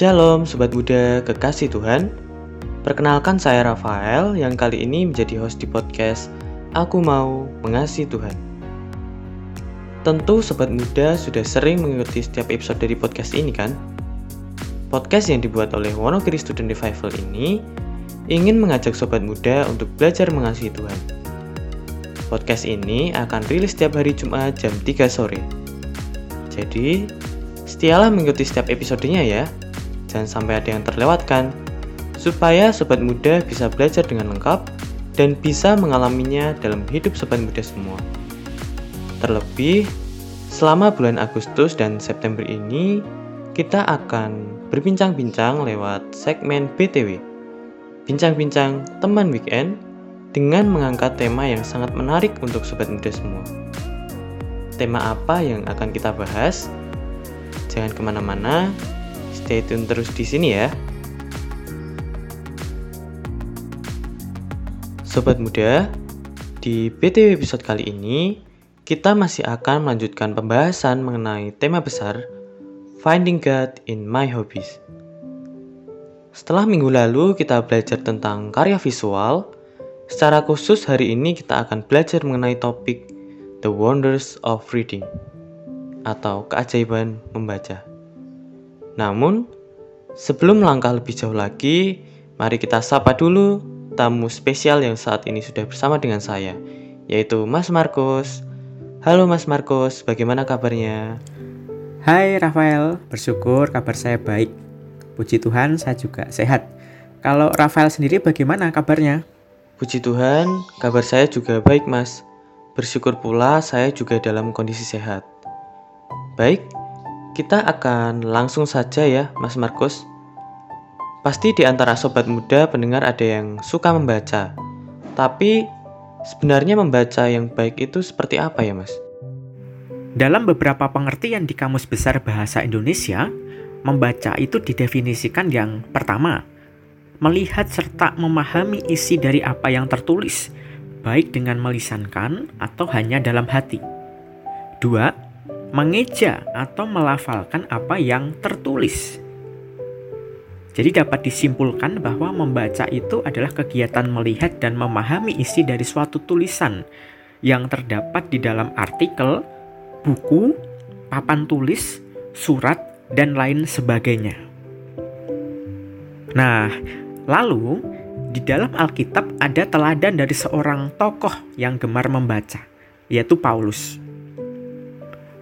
Shalom Sobat Muda Kekasih Tuhan. Perkenalkan saya Rafael yang kali ini menjadi host di podcast Aku Mau Mengasihi Tuhan. Tentu Sobat Muda sudah sering mengikuti setiap episode dari podcast ini kan? Podcast yang dibuat oleh Wonogiri Student Revival ini ingin mengajak Sobat Muda untuk belajar mengasihi Tuhan. Podcast ini akan rilis setiap hari Jumat jam 3 sore. Jadi, setialah mengikuti setiap episodenya ya jangan sampai ada yang terlewatkan, supaya sobat muda bisa belajar dengan lengkap dan bisa mengalaminya dalam hidup sobat muda semua. Terlebih, selama bulan Agustus dan September ini, kita akan berbincang-bincang lewat segmen BTW, bincang-bincang teman weekend dengan mengangkat tema yang sangat menarik untuk sobat muda semua. Tema apa yang akan kita bahas? Jangan ke mana-mana, Stay tune terus di sini ya. Sobat muda, di BTW episode kali ini kita masih akan melanjutkan pembahasan mengenai tema besar Finding God in My Hobbies. Setelah minggu lalu kita belajar tentang karya visual, secara khusus hari ini kita akan belajar mengenai topik The Wonders of Reading atau keajaiban membaca. Namun, sebelum melangkah lebih jauh lagi, mari kita sapa dulu tamu spesial yang saat ini sudah bersama dengan saya, yaitu Mas Markus. Halo Mas Markus, bagaimana kabarnya? Hai Rafael, bersyukur kabar saya baik. Puji Tuhan, saya juga sehat. Kalau Rafael sendiri bagaimana kabarnya? Puji Tuhan, kabar saya juga baik, Mas. Bersyukur pula saya juga dalam kondisi sehat. Baik, kita akan langsung saja ya, Mas Markus. Pasti di antara sobat muda pendengar ada yang suka membaca. Tapi sebenarnya membaca yang baik itu seperti apa ya, Mas? Dalam beberapa pengertian di Kamus Besar Bahasa Indonesia, membaca itu didefinisikan yang pertama, melihat serta memahami isi dari apa yang tertulis, baik dengan melisankan atau hanya dalam hati. Dua, mengeja atau melafalkan apa yang tertulis. Jadi dapat disimpulkan bahwa membaca itu adalah kegiatan melihat dan memahami isi dari suatu tulisan yang terdapat di dalam artikel, buku, papan tulis, surat, dan lain sebagainya. Nah, lalu di dalam Alkitab ada teladan dari seorang tokoh yang gemar membaca, yaitu Paulus.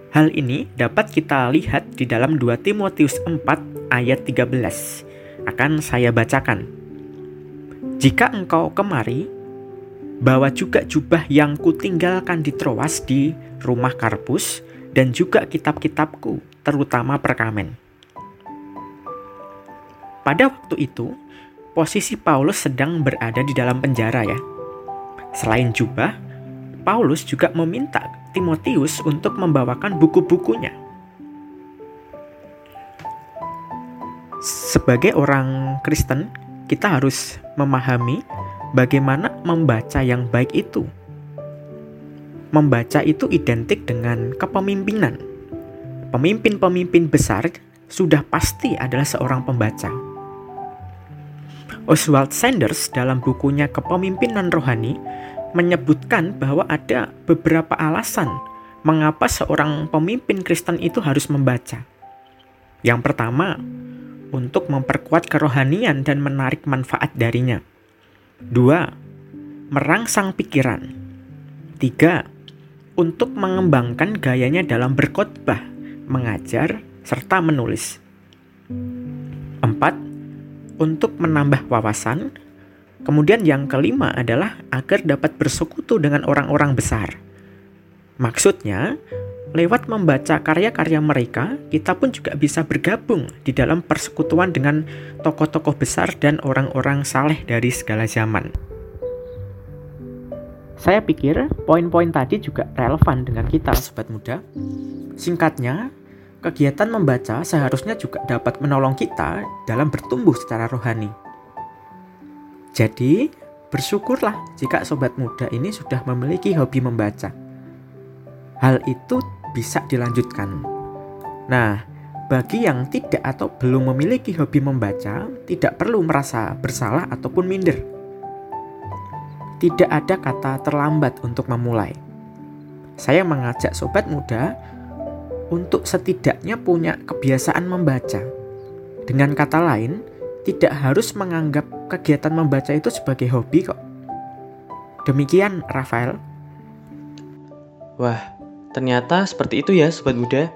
Hal ini dapat kita lihat di dalam 2 Timotius 4 ayat 13. Akan saya bacakan. Jika engkau kemari, bawa juga jubah yang kutinggalkan di Troas di rumah Karpus dan juga kitab-kitabku, terutama perkamen. Pada waktu itu, posisi Paulus sedang berada di dalam penjara ya. Selain jubah, Paulus juga meminta Timotius untuk membawakan buku-bukunya. Sebagai orang Kristen, kita harus memahami bagaimana membaca yang baik itu. Membaca itu identik dengan kepemimpinan. Pemimpin-pemimpin besar sudah pasti adalah seorang pembaca. Oswald Sanders dalam bukunya Kepemimpinan Rohani menyebutkan bahwa ada beberapa alasan mengapa seorang pemimpin Kristen itu harus membaca. Yang pertama, untuk memperkuat kerohanian dan menarik manfaat darinya. Dua, merangsang pikiran. Tiga, untuk mengembangkan gayanya dalam berkhotbah, mengajar, serta menulis. Empat, untuk menambah wawasan, Kemudian yang kelima adalah agar dapat bersekutu dengan orang-orang besar. Maksudnya, lewat membaca karya-karya mereka, kita pun juga bisa bergabung di dalam persekutuan dengan tokoh-tokoh besar dan orang-orang saleh dari segala zaman. Saya pikir poin-poin tadi juga relevan dengan kita, sobat muda. Singkatnya, kegiatan membaca seharusnya juga dapat menolong kita dalam bertumbuh secara rohani. Jadi, bersyukurlah jika sobat muda ini sudah memiliki hobi membaca. Hal itu bisa dilanjutkan. Nah, bagi yang tidak atau belum memiliki hobi membaca, tidak perlu merasa bersalah ataupun minder. Tidak ada kata terlambat untuk memulai. Saya mengajak sobat muda untuk setidaknya punya kebiasaan membaca. Dengan kata lain, tidak harus menganggap kegiatan membaca itu sebagai hobi kok. Demikian, Rafael. Wah, ternyata seperti itu ya, sobat muda.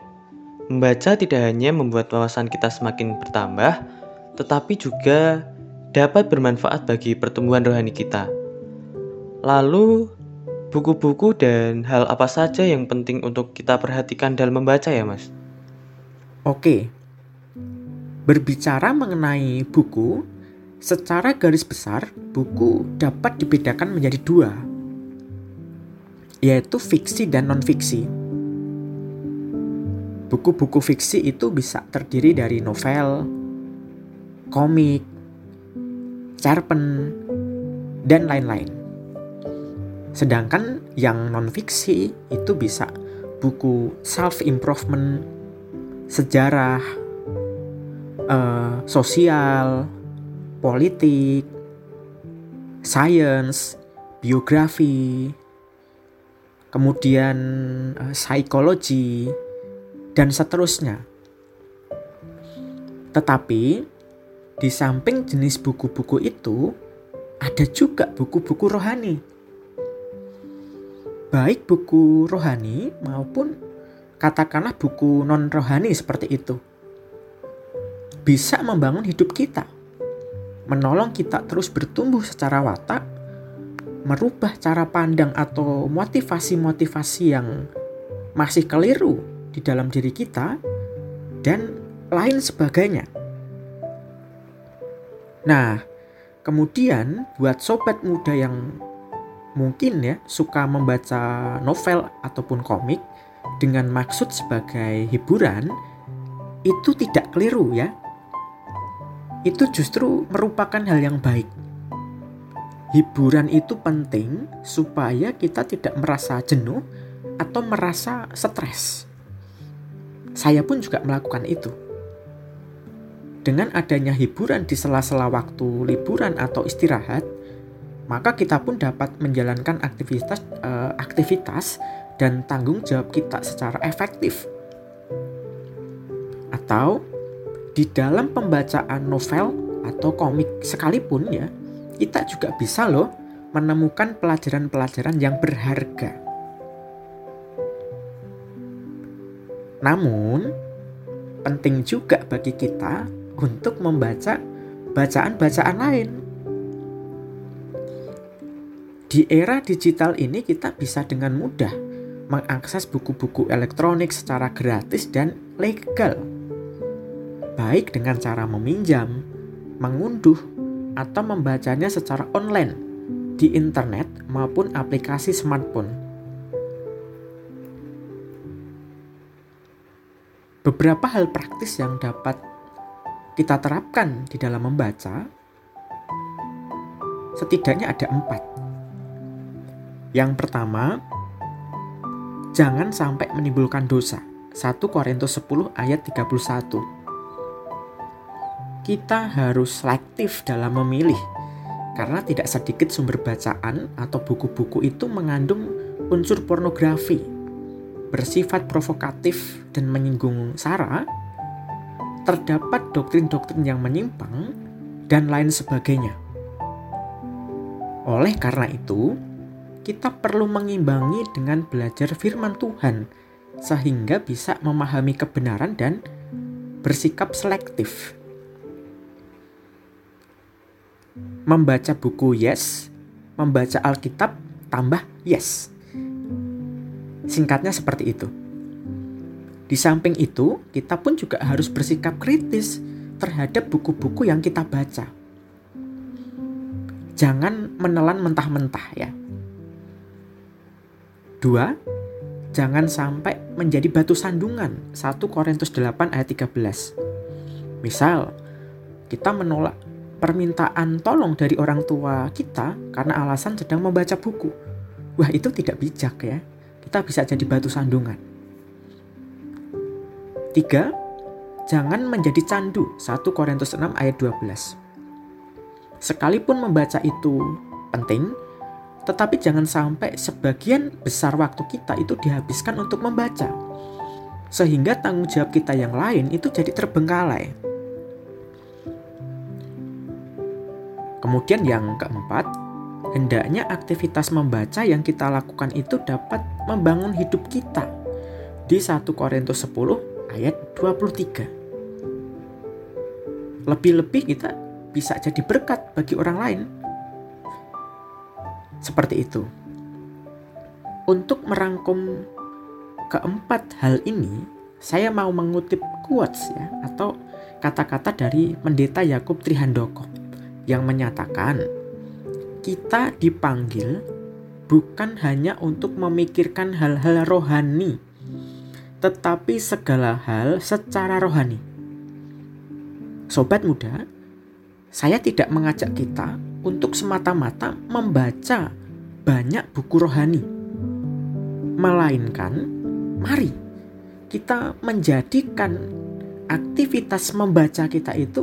Membaca tidak hanya membuat wawasan kita semakin bertambah, tetapi juga dapat bermanfaat bagi pertumbuhan rohani kita. Lalu, buku-buku dan hal apa saja yang penting untuk kita perhatikan dalam membaca ya, Mas? Oke. Berbicara mengenai buku, secara garis besar, buku dapat dibedakan menjadi dua, yaitu fiksi dan non-fiksi. Buku-buku fiksi itu bisa terdiri dari novel, komik, cerpen, dan lain-lain. Sedangkan yang non-fiksi itu bisa buku self-improvement, sejarah, uh, sosial, politik, science, biografi, kemudian uh, psikologi, dan seterusnya. Tetapi di samping jenis buku-buku itu, ada juga buku-buku rohani. Baik buku rohani maupun katakanlah buku non-rohani seperti itu. Bisa membangun hidup kita, menolong kita terus bertumbuh secara watak, merubah cara pandang atau motivasi-motivasi yang masih keliru di dalam diri kita, dan lain sebagainya. Nah, kemudian buat sobat muda yang mungkin ya suka membaca novel ataupun komik dengan maksud sebagai hiburan, itu tidak keliru ya. Itu justru merupakan hal yang baik. Hiburan itu penting supaya kita tidak merasa jenuh atau merasa stres. Saya pun juga melakukan itu. Dengan adanya hiburan di sela-sela waktu liburan atau istirahat, maka kita pun dapat menjalankan aktivitas uh, aktivitas dan tanggung jawab kita secara efektif. Atau di dalam pembacaan novel atau komik sekalipun ya, kita juga bisa loh menemukan pelajaran-pelajaran yang berharga. Namun, penting juga bagi kita untuk membaca bacaan-bacaan lain. Di era digital ini kita bisa dengan mudah mengakses buku-buku elektronik secara gratis dan legal. Baik dengan cara meminjam, mengunduh, atau membacanya secara online di internet maupun aplikasi smartphone. Beberapa hal praktis yang dapat kita terapkan di dalam membaca, setidaknya ada empat. Yang pertama, jangan sampai menimbulkan dosa. 1 Korintus 10 ayat 31. Kita harus selektif dalam memilih karena tidak sedikit sumber bacaan atau buku-buku itu mengandung unsur pornografi bersifat provokatif dan menyinggung sara, terdapat doktrin-doktrin yang menyimpang, dan lain sebagainya. Oleh karena itu, kita perlu mengimbangi dengan belajar firman Tuhan, sehingga bisa memahami kebenaran dan bersikap selektif. Membaca buku yes, membaca Alkitab tambah yes. Singkatnya seperti itu. Di samping itu, kita pun juga harus bersikap kritis terhadap buku-buku yang kita baca. Jangan menelan mentah-mentah ya. Dua, jangan sampai menjadi batu sandungan. 1 Korintus 8 ayat 13. Misal, kita menolak permintaan tolong dari orang tua kita karena alasan sedang membaca buku. Wah, itu tidak bijak ya kita bisa jadi batu sandungan. Tiga, jangan menjadi candu 1 Korintus 6 ayat 12. Sekalipun membaca itu penting, tetapi jangan sampai sebagian besar waktu kita itu dihabiskan untuk membaca. Sehingga tanggung jawab kita yang lain itu jadi terbengkalai. Kemudian yang keempat, hendaknya aktivitas membaca yang kita lakukan itu dapat membangun hidup kita. Di 1 Korintus 10 ayat 23. Lebih-lebih kita bisa jadi berkat bagi orang lain. Seperti itu. Untuk merangkum keempat hal ini, saya mau mengutip quotes ya atau kata-kata dari Pendeta Yakub Trihandoko yang menyatakan kita dipanggil bukan hanya untuk memikirkan hal-hal rohani, tetapi segala hal secara rohani. Sobat muda, saya tidak mengajak kita untuk semata-mata membaca banyak buku rohani, melainkan mari kita menjadikan aktivitas membaca kita itu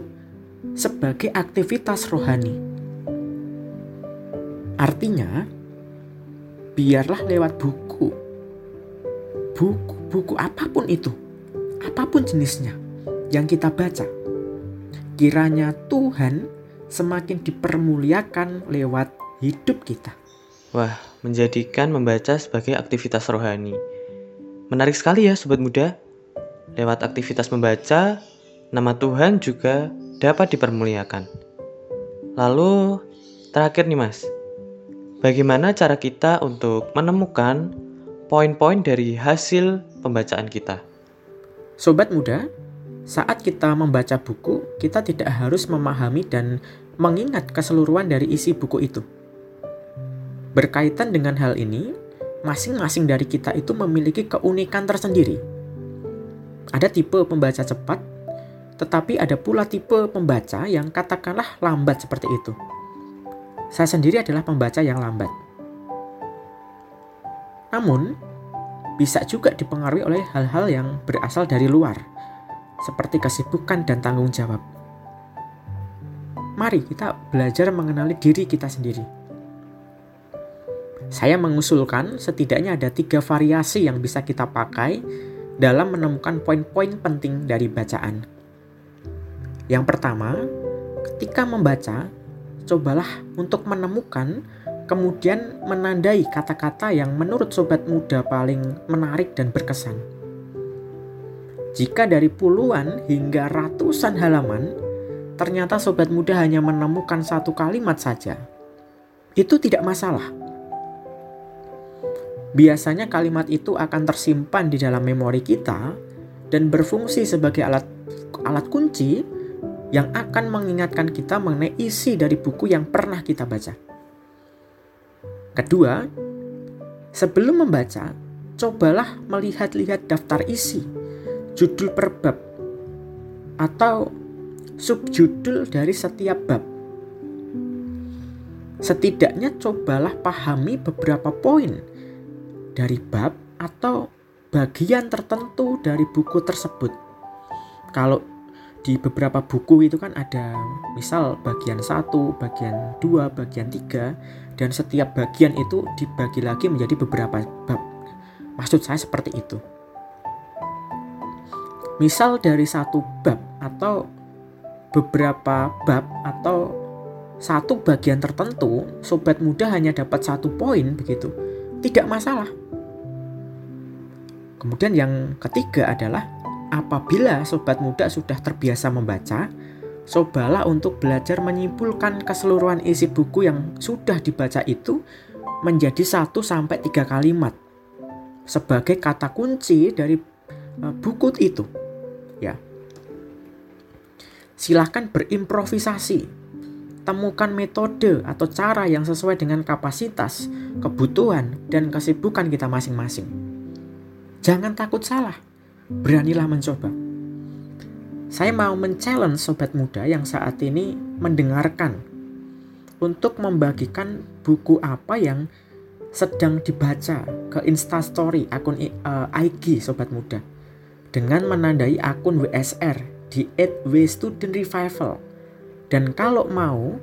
sebagai aktivitas rohani. Artinya, biarlah lewat buku, buku-buku apa pun itu, apa pun jenisnya yang kita baca Kiranya Tuhan semakin dipermuliakan lewat hidup kita. Wah, menjadikan membaca sebagai aktivitas rohani. Menarik sekali ya sobat muda. Lewat aktivitas membaca, nama Tuhan juga dapat dipermuliakan. Lalu, terakhir nih Mas. Bagaimana cara kita untuk menemukan poin-poin dari hasil pembacaan kita? Sobat muda, saat kita membaca buku, kita tidak harus memahami dan mengingat keseluruhan dari isi buku itu. Berkaitan dengan hal ini, masing-masing dari kita itu memiliki keunikan tersendiri. Ada tipe pembaca cepat, tetapi ada pula tipe pembaca yang katakanlah lambat seperti itu. Saya sendiri adalah pembaca yang lambat. Namun, bisa juga dipengaruhi oleh hal-hal yang berasal dari luar, seperti kesibukan dan tanggung jawab. Mari kita belajar mengenali diri kita sendiri. Saya mengusulkan setidaknya ada tiga variasi yang bisa kita pakai dalam menemukan poin-poin penting dari bacaan. Yang pertama, ketika membaca, cobalah untuk menemukan kemudian menandai kata-kata yang menurut sobat muda paling menarik dan berkesan. Jika dari puluhan hingga ratusan halaman, ternyata sobat muda hanya menemukan satu kalimat saja. Itu tidak masalah. Biasanya kalimat itu akan tersimpan di dalam memori kita dan berfungsi sebagai alat alat kunci yang akan mengingatkan kita mengenai isi dari buku yang pernah kita baca. Kedua, sebelum membaca, cobalah melihat-lihat daftar isi judul per bab atau subjudul dari setiap bab. Setidaknya cobalah pahami beberapa poin dari bab atau bagian tertentu dari buku tersebut. Kalau di beberapa buku itu kan ada misal bagian 1, bagian 2, bagian 3 dan setiap bagian itu dibagi lagi menjadi beberapa bab. Maksud saya seperti itu. Misal dari satu bab atau beberapa bab atau satu bagian tertentu, sobat muda hanya dapat satu poin begitu. Tidak masalah. Kemudian yang ketiga adalah apabila sobat muda sudah terbiasa membaca, cobalah untuk belajar menyimpulkan keseluruhan isi buku yang sudah dibaca itu menjadi satu sampai tiga kalimat sebagai kata kunci dari eh, buku itu ya. Silahkan berimprovisasi. Temukan metode atau cara yang sesuai dengan kapasitas, kebutuhan, dan kesibukan kita masing-masing. Jangan takut salah. Beranilah mencoba. Saya mau men-challenge sobat muda yang saat ini mendengarkan untuk membagikan buku apa yang sedang dibaca ke Instastory akun IG sobat muda dengan menandai akun WSR di @wstudentrevival. Dan kalau mau,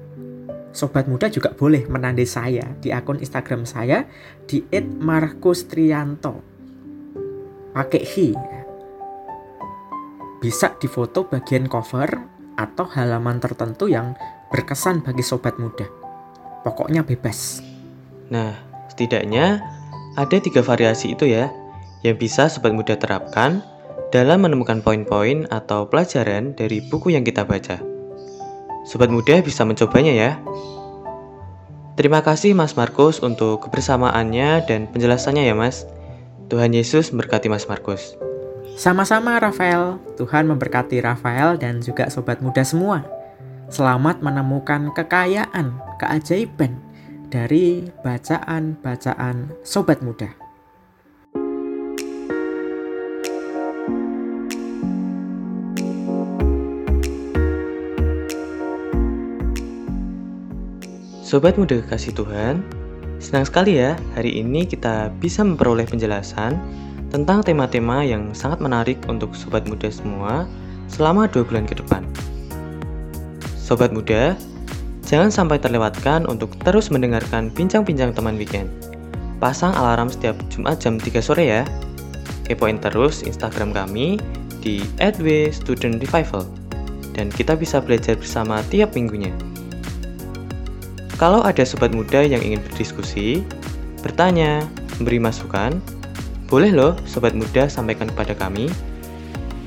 sobat muda juga boleh menandai saya di akun Instagram saya di @markustrianto. Pakai hi. Bisa difoto bagian cover atau halaman tertentu yang berkesan bagi sobat muda. Pokoknya bebas. Nah, setidaknya ada tiga variasi itu ya, yang bisa sobat muda terapkan dalam menemukan poin-poin atau pelajaran dari buku yang kita baca. Sobat muda bisa mencobanya ya. Terima kasih Mas Markus untuk kebersamaannya dan penjelasannya ya Mas. Tuhan Yesus memberkati Mas Markus. Sama-sama Rafael, Tuhan memberkati Rafael dan juga sobat muda semua. Selamat menemukan kekayaan, keajaiban dari bacaan-bacaan sobat muda. Sobat muda kasih Tuhan, senang sekali ya hari ini kita bisa memperoleh penjelasan tentang tema-tema yang sangat menarik untuk sobat muda semua selama dua bulan ke depan. Sobat muda, jangan sampai terlewatkan untuk terus mendengarkan bincang-bincang teman weekend. Pasang alarm setiap Jumat jam 3 sore ya. Kepoin terus Instagram kami di @w_student_revival dan kita bisa belajar bersama tiap minggunya. Kalau ada sobat muda yang ingin berdiskusi, bertanya, memberi masukan, boleh loh sobat muda sampaikan kepada kami.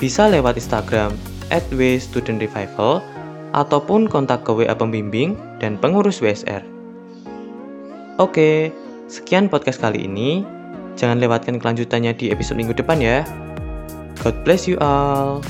Bisa lewat Instagram @w_student_revival ataupun kontak ke WA pembimbing dan pengurus WSR. Oke, sekian podcast kali ini. Jangan lewatkan kelanjutannya di episode minggu depan ya. God bless you all.